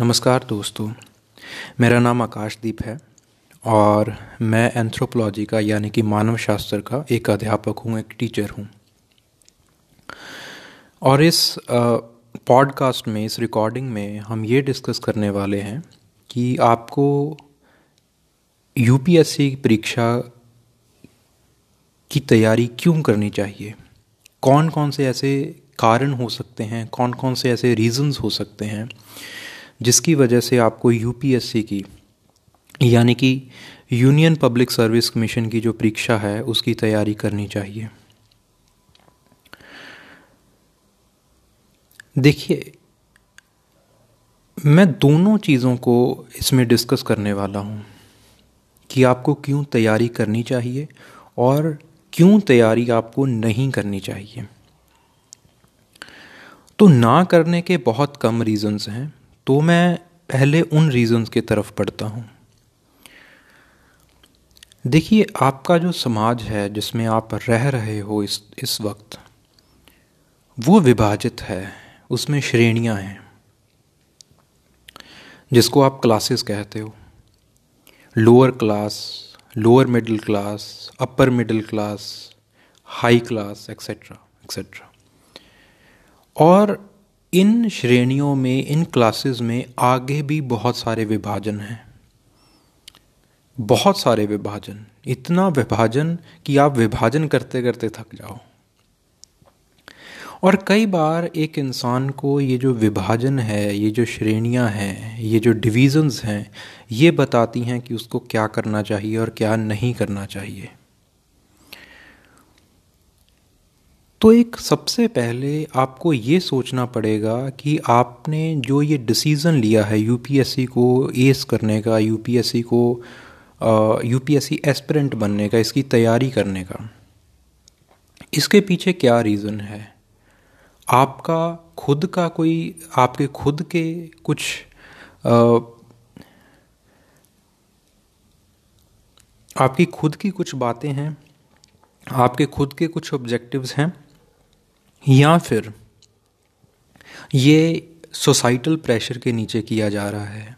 नमस्कार दोस्तों, मेरा नाम आकाशदीप है और मैं एंथ्रोपोलॉजी का यानी कि मानव शास्त्र का एक अध्यापक हूँ, एक टीचर हूँ। और इस पॉडकास्ट में, इस रिकॉर्डिंग में हम ये डिस्कस करने वाले हैं कि आपको यूपीएससी परीक्षा की तैयारी क्यों करनी चाहिए? कौन कौन से ऐसे कारण हो सकते हैं कौन कौन से ऐसे रीजंस हो सकते हैं? जिसकी वजह से आपको यूपीएससी की, यानी कि यूनियन पब्लिक सर्विस कमीशन की जो परीक्षा है, उसकी तैयारी करनी चाहिए। देखिए, मैं दोनों चीज़ों को इसमें डिस्कस करने वाला हूँ कि आपको क्यों तैयारी करनी चाहिए और क्यों तैयारी आपको नहीं करनी चाहिए। तो ना करने के बहुत कम रीज़न्स हैं। तो मैं पहले उन रीज़न्स की तरफ़ पढ़ता हूँ। देखिए, आपका जो समाज है, जिसमें आप रह रहे हो इस इस वक्त, वो विभाजित है, उसमें श्रेणियाँ हैं, जिसको आप क्लासेस कहते हो। Lower class lower middle class upper middle class high class etcetera etcetera और इन श्रेणियों में, इन क्लासेस में आगे भी बहुत सारे विभाजन हैं। बहुत सारे विभाजन। इतना विभाजन कि आप विभाजन करते करते थक जाओ। और कई बार एक इंसान को ये जो विभाजन है, ये जो श्रेणियाँ हैं, ये जो डिविज़न्स हैं, ये बताती हैं कि उसको क्या करना चाहिए और क्या नहीं करना चाहिए। तो एक सबसे पहले आपको ये सोचना पड़ेगा कि आपने जो ये डिसीज़न लिया है यूपीएससी को एस करने का यूपीएससी को यूपीएससी एस्पिरेंट बनने का इसकी तैयारी करने का इसके पीछे क्या रीज़न है? आपका खुद का कोई आपके खुद के कुछ आ, आपकी खुद की कुछ बातें हैं आपके खुद के कुछ ऑब्जेक्टिव्स हैं या फिर ये सोसाइटल प्रेशर के नीचे किया जा रहा है।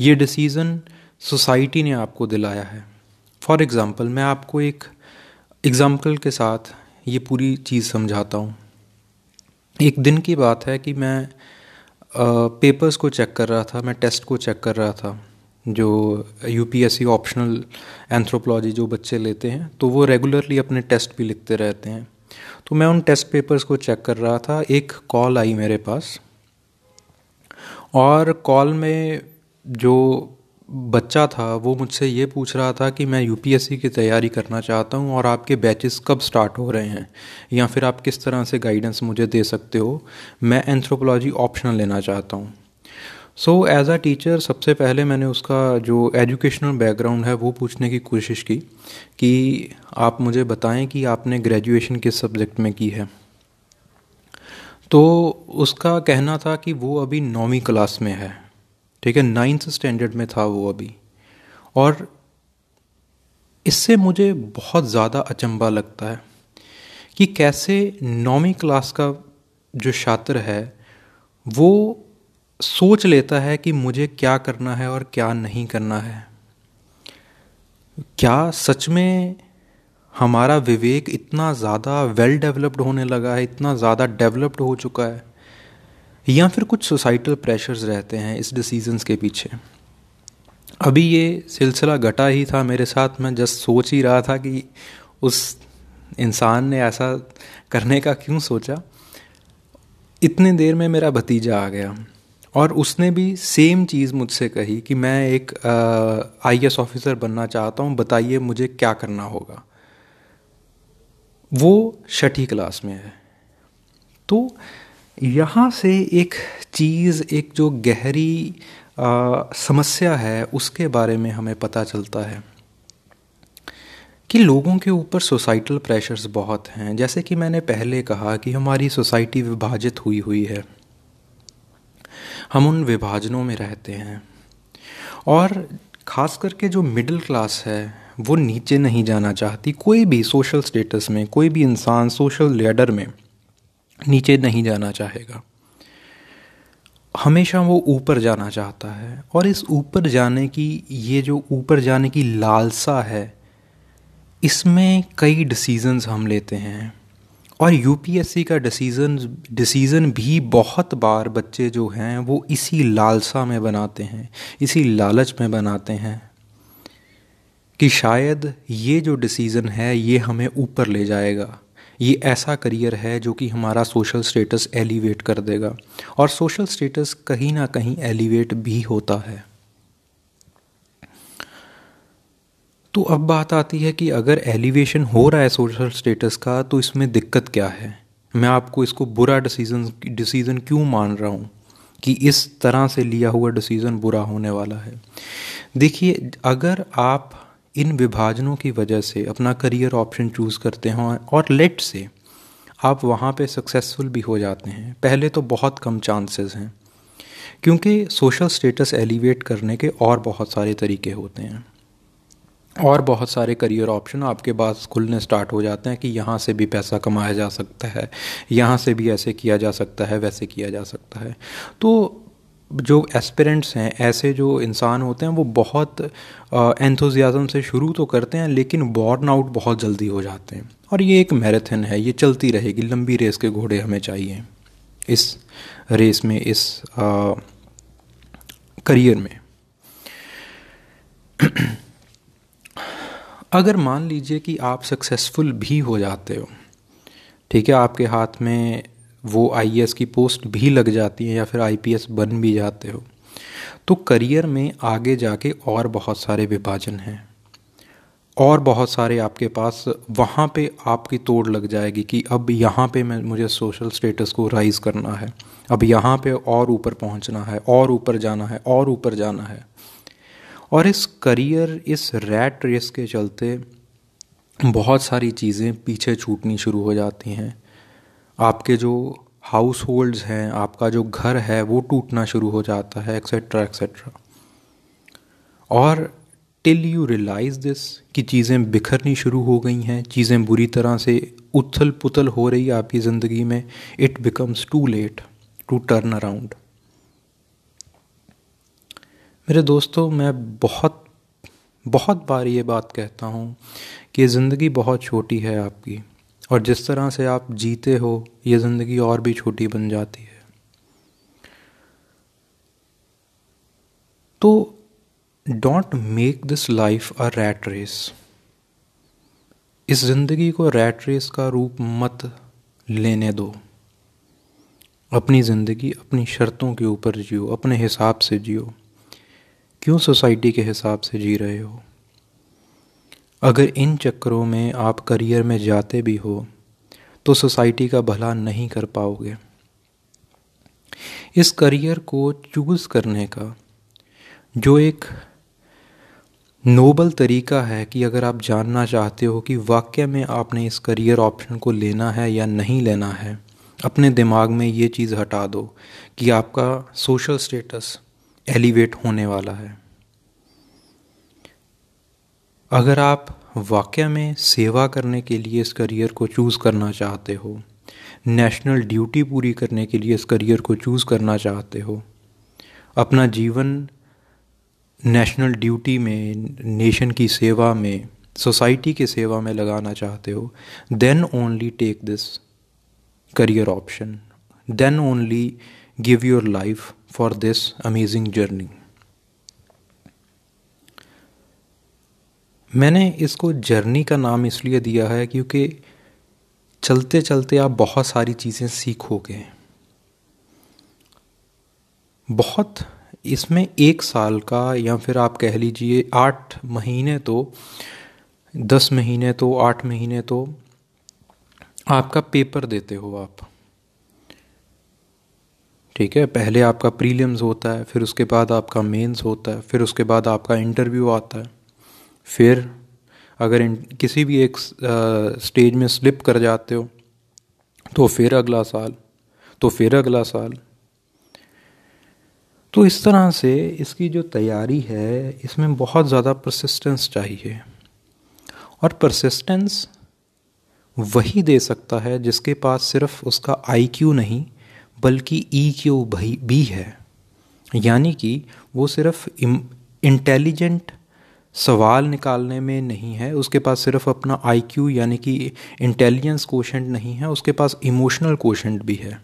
ये डिसीज़न सोसाइटी ने आपको दिलाया है। फॉर एग्ज़ाम्पल मैं आपको एक एग्ज़ाम्पल के साथ ये पूरी चीज़ समझाता हूँ। एक दिन की बात है कि मैं पेपर्स को चेक कर रहा था, मैं टेस्ट को चेक कर रहा था, जो यूपीएससी ऑप्शनल एंथ्रोपोलॉजी जो बच्चे लेते हैं तो वो रेगुलरली अपने टेस्ट भी लिखते रहते हैं। तो मैं उन टेस्ट पेपर्स को चेक कर रहा था। एक कॉल आई मेरे पास। और कॉल में जो बच्चा था, वो मुझसे ये पूछ रहा था कि मैं यूपीएससी की तैयारी करना चाहता हूँ और आपके बैचेस कब स्टार्ट हो रहे हैं? या फिर आप किस तरह से गाइडेंस मुझे दे सकते हो? मैं एंथ्रोपोलॉजी ऑप्शनल लेना चाहता हूँ। सो एज अ टीचर सबसे पहले मैंने उसका जो एजुकेशनल बैकग्राउंड है, वो पूछने की कोशिश की कि आप मुझे बताएँ कि आपने ग्रेजुएशन किस सब्जेक्ट में की है। तो उसका कहना था कि वो अभी नौवीं क्लास में है, ठीक है? नाइन्थ स्टैंडर्ड में था वो अभी। और इससे मुझे बहुत ज़्यादा अचंबा लगता है कि कैसे नौवीं क्लास का जो छात्र है, वो सोच लेता है कि मुझे क्या करना है और क्या नहीं करना है। क्या सच में हमारा विवेक इतना ज़्यादा वेल डेवलप्ड होने लगा है, इतना ज़्यादा डेवलप्ड हो चुका है? या फिर कुछ सोसाइटल प्रेशर्स रहते हैं इस डिसीजंस के पीछे? अभी ये सिलसिला घटा ही था मेरे साथ, मैं जस्ट सोच ही रहा था कि उस इंसान ने ऐसा करने का क्यों सोचा? इतने देर में मेरा भतीजा आ गया। और उसने भी सेम चीज़ मुझसे कही कि मैं एक आई एस ऑफिसर बनना चाहता हूँ बताइए मुझे क्या करना होगा। वो छठी क्लास में है। तो यहाँ से एक चीज़ एक जो गहरी आ, समस्या है उसके बारे में हमें पता चलता है कि लोगों के ऊपर सोसाइटल प्रेशर्स बहुत हैं। जैसे कि मैंने पहले कहा कि हमारी सोसाइटी विभाजित हुई हुई है। हम उन विभाजनों में रहते हैं। और ख़ास करके जो मिडिल क्लास है, वो नीचे नहीं जाना चाहती। कोई भी सोशल स्टेटस में, कोई भी इंसान सोशल लेडर में नीचे नहीं जाना चाहेगा। हमेशा वो ऊपर जाना चाहता है। और इस ऊपर जाने की, ये जो ऊपर जाने की लालसा है, इसमें कई डिसीजंस हम लेते हैं। और यूपीएससी का डिसीज़न डिसीज़न भी बहुत बार बच्चे जो हैं, वो इसी लालसा में बनाते हैं, इसी लालच में बनाते हैं कि शायद ये जो डिसीज़न है, ये हमें ऊपर ले जाएगा। ये ऐसा करियर है जो कि हमारा सोशल स्टेटस एलिवेट कर देगा। और सोशल स्टेटस कहीं ना कहीं एलिवेट भी होता है। तो अब बात आती है कि अगर एलिवेशन हो रहा है सोशल स्टेटस का तो इसमें दिक्कत क्या है? मैं आपको इसको बुरा डिसीज़न डिसीज़न क्यों मान रहा हूँ कि इस तरह से लिया हुआ डिसीज़न बुरा होने वाला है? देखिए, अगर आप इन विभाजनों की वजह से अपना करियर ऑप्शन चूज़ करते हैं और लेट से आप वहाँ पे सक्सेसफुल भी हो जाते हैं, पहले तो बहुत कम चांसेस हैं, क्योंकि सोशल स्टेटस एलिवेट करने के और बहुत सारे तरीके होते हैं। और बहुत सारे करियर ऑप्शन आपके पास खुलने स्टार्ट हो जाते हैं कि यहाँ से भी पैसा कमाया जा सकता है यहाँ से भी ऐसे किया जा सकता है वैसे किया जा सकता है। तो जो एस्पिरेंट्स हैं ऐसे जो इंसान होते हैं वो बहुत एंथोजियाज़म से शुरू तो करते हैं लेकिन बॉर्न आउट बहुत जल्दी हो जाते हैं। और ये एक मैराथन है ये चलती रहेगी लंबी रेस के घोड़े हमें चाहिए। इस रेस में इस आ, करियर में। अगर मान लीजिए कि आप सक्सेसफुल भी हो जाते हो, ठीक है, आपके हाथ में वो आई की पोस्ट भी लग जाती है या फिर आईपीएस बन भी जाते हो तो करियर में आगे जाके और बहुत सारे विभाजन हैं। और बहुत सारे आपके पास, वहाँ पे आपकी तोड़ लग जाएगी कि अब यहाँ पे मैं, मुझे सोशल स्टेटस को राइज करना है, अब यहाँ पे और ऊपर पहुँचना है, और ऊपर जाना है, और ऊपर जाना है। और इस करियर, इस रैट रेस के चलते बहुत सारी चीज़ें पीछे छूटनी शुरू हो जाती हैं। आपके जो हाउस होल्ड्स हैं, आपका जो घर है, वो टूटना शुरू हो जाता है एक्सेट्रा एक्सेट्रा और टिल यू रियलाइज़ दिस कि चीज़ें बिखरनी शुरू हो गई हैं, चीज़ें बुरी तरह से उथल पुथल हो रही है आपकी ज़िंदगी में it becomes too late to turn around मेरे दोस्तों, मैं बहुत बहुत बार ये बात कहता हूँ कि ज़िंदगी बहुत छोटी है आपकी, और जिस तरह से आप जीते हो, ये ज़िंदगी और भी छोटी बन जाती है। तो don't make this life a rat race इस ज़िंदगी को रैट रेस का रूप मत लेने दो। अपनी ज़िंदगी अपनी शर्तों के ऊपर जियो, अपने हिसाब से जियो। क्यों सोसाइटी के हिसाब से जी रहे हो? अगर इन चक्करों में आप करियर में जाते भी हो तो सोसाइटी का भला नहीं कर पाओगे। इस करियर को चूज़ करने का, जो एक नोबल तरीका है कि अगर आप जानना चाहते हो कि वाक्य में आपने इस करियर ऑप्शन को लेना है या नहीं लेना है, अपने दिमाग में ये चीज़ हटा दो कि आपका सोशल स्टेटस एलिवेट होने वाला है। अगर आप वाक़ में सेवा करने के लिए इस करियर को चूज़ करना चाहते हो, नेशनल ड्यूटी पूरी करने के लिए इस करियर को चूज़ करना चाहते हो, अपना जीवन नेशनल ड्यूटी में, नेशन की सेवा में, सोसाइटी की सेवा में लगाना चाहते हो then only take this career option then only give your life for this amazing journey मैंने इसको जर्नी का नाम इसलिए दिया है क्योंकि चलते चलते आप बहुत सारी चीज़ें सीखोगे। बहुत इसमें एक साल का या फिर आप कह लीजिए आठ महीने तो दस महीने तो आठ महीने तो आपका पेपर देते हो आप। ठीक है, पहले आपका प्रीलिम्स होता है, फिर उसके बाद आपका मेंस होता है, फिर उसके बाद आपका इंटरव्यू आता है। फिर अगर किसी भी एक स्टेज में स्लिप कर जाते हो तो फिर अगला साल तो फिर अगला साल। तो इस तरह से इसकी जो तैयारी है, इसमें बहुत ज़्यादा परसिस्टेंस चाहिए। और परसिस्टेंस वही दे सकता है जिसके पास सिर्फ़ उसका आई क्यू नहीं बल्कि ई क्यू भी है? यानी कि वो सिर्फ़ इंटेलिजेंट सवाल निकालने में नहीं है, उसके पास सिर्फ़ अपना आईक्यू यानी कि इंटेलिजेंस कोशेंट नहीं है, उसके पास इमोशनल कोशेंट भी है।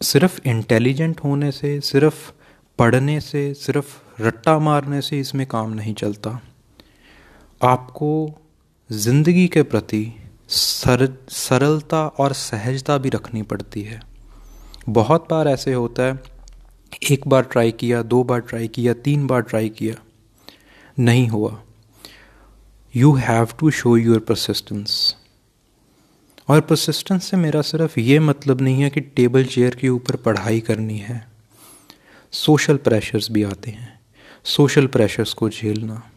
सिर्फ़ इंटेलिजेंट होने से, सिर्फ़ पढ़ने से, सिर्फ़ रट्टा मारने से इसमें काम नहीं चलता। आपको ज़िंदगी के प्रति सर, सरलता और सहजता भी रखनी पड़ती है। बहुत बार ऐसे होता है, एक बार ट्राई किया, दो बार ट्राई किया, तीन बार ट्राई किया। नहीं हुआ। You have to show your persistence और परसिस्टेंस से मेरा सिर्फ़ ये मतलब नहीं है कि टेबल चेयर के ऊपर पढ़ाई करनी है। सोशल प्रेशर्स भी आते हैं। सोशल प्रेशर्स को झेलना।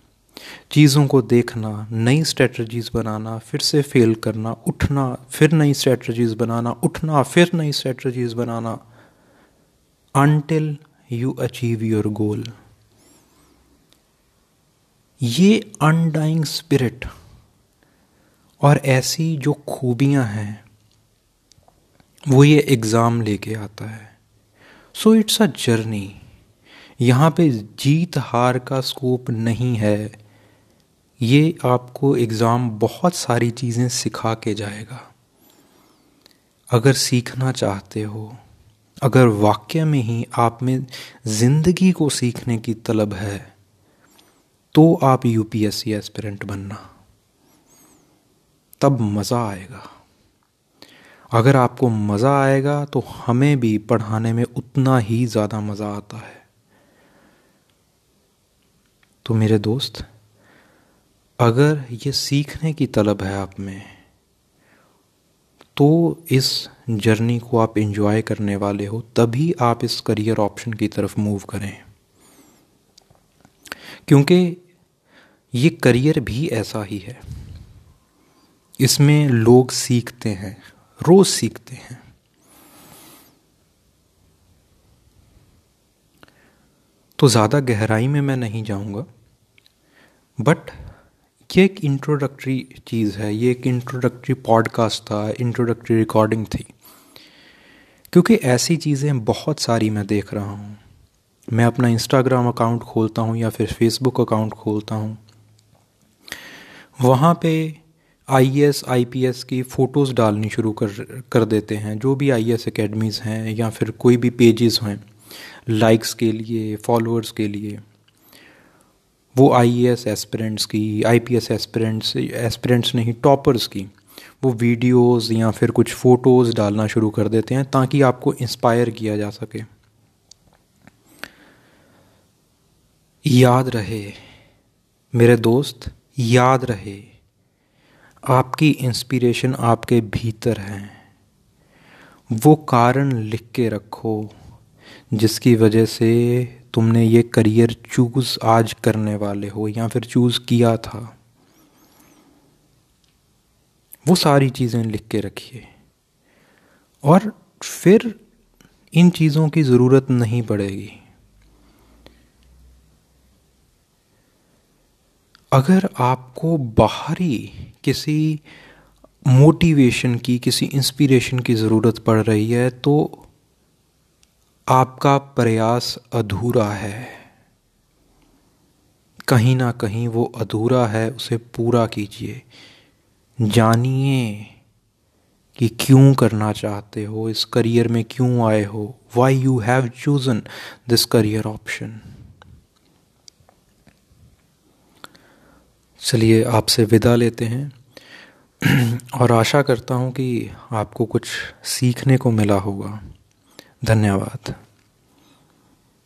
चीज़ों को देखना, नई स्ट्रेटजीज बनाना, फिर से फेल करना, उठना, फिर नई स्ट्रेटजीज बनाना, उठना, फिर नई strategies banana until you achieve your goal ये अनडाइंग स्पिरिट और ऐसी जो खूबियाँ हैं, वो ये एग्ज़ाम लेके आता है। सो इट्स अ जर्नी यहाँ पे जीत हार का स्कोप नहीं है। ये आपको एग्ज़ाम बहुत सारी चीज़ें सिखा के जाएगा। अगर सीखना चाहते हो, अगर वाक्य में ही आप में ज़िंदगी को सीखने की तलब है तो आप यूपीएससी एस्पिरेंट बनना। तब मज़ा आएगा। अगर आपको मज़ा आएगा तो हमें भी पढ़ाने में उतना ही ज़्यादा मज़ा आता है। तो मेरे दोस्त अगर ये सीखने की तलब है आप में तो इस जर्नी को आप इंजॉय करने वाले हो, तभी आप इस करियर ऑप्शन की तरफ़ मूव करें। क्योंकि ये करियर भी ऐसा ही है। इसमें लोग सीखते हैं, रोज सीखते हैं। तो ज़्यादा गहराई में मैं नहीं जाऊँगा बट ये एक इंट्रोडक्टरी चीज़ है। ये एक इंट्रोडक्टरी पॉडकास्ट था इंट्रोडक्टरी रिकॉर्डिंग थी। क्योंकि ऐसी चीज़ें बहुत सारी मैं देख रहा हूँ। मैं अपना इंस्टाग्राम अकाउंट खोलता हूँ या फिर फेसबुक अकाउंट खोलता हूँ। वहाँ पे पी एस की फ़ोटोज़ डालनी शुरू कर कर देते हैं। जो भी आई एस अकेडमीज़ हैं या फिर कोई भी पेजेस हैं लाइक्स के लिए फॉलोअर्स के लिए। वो आई एस एस्पिरेंट्स की I P S aspirants aspirants नहीं टॉपर्स की, वो वीडियोस या फिर कुछ फ़ोटोज़ डालना शुरू कर देते हैं ताकि आपको इंस्पायर किया जा सके। याद रहे, मेरे दोस्त, याद रहे, आपकी इंस्पिरेशन आपके भीतर है। वो कारण लिख के रखो, जिसकी वजह से तुमने ये करियर चूज़ आज करने वाले हो या फिर चूज़ किया था? वो सारी चीज़ें लिख के रखिए। और फिर इन चीज़ों की ज़रूरत नहीं पड़ेगी। अगर आपको बाहरी किसी मोटिवेशन की, किसी इंस्पिरेशन की ज़रूरत पड़ रही है तो आपका प्रयास अधूरा है। कहीं ना कहीं वो अधूरा है, उसे पूरा कीजिए। जानिए कि क्यों करना चाहते हो, इस करियर में क्यों आए हो why you have chosen this career option चलिए आपसे विदा लेते हैं। और आशा करता हूँ कि आपको कुछ सीखने को मिला होगा। धन्यवाद।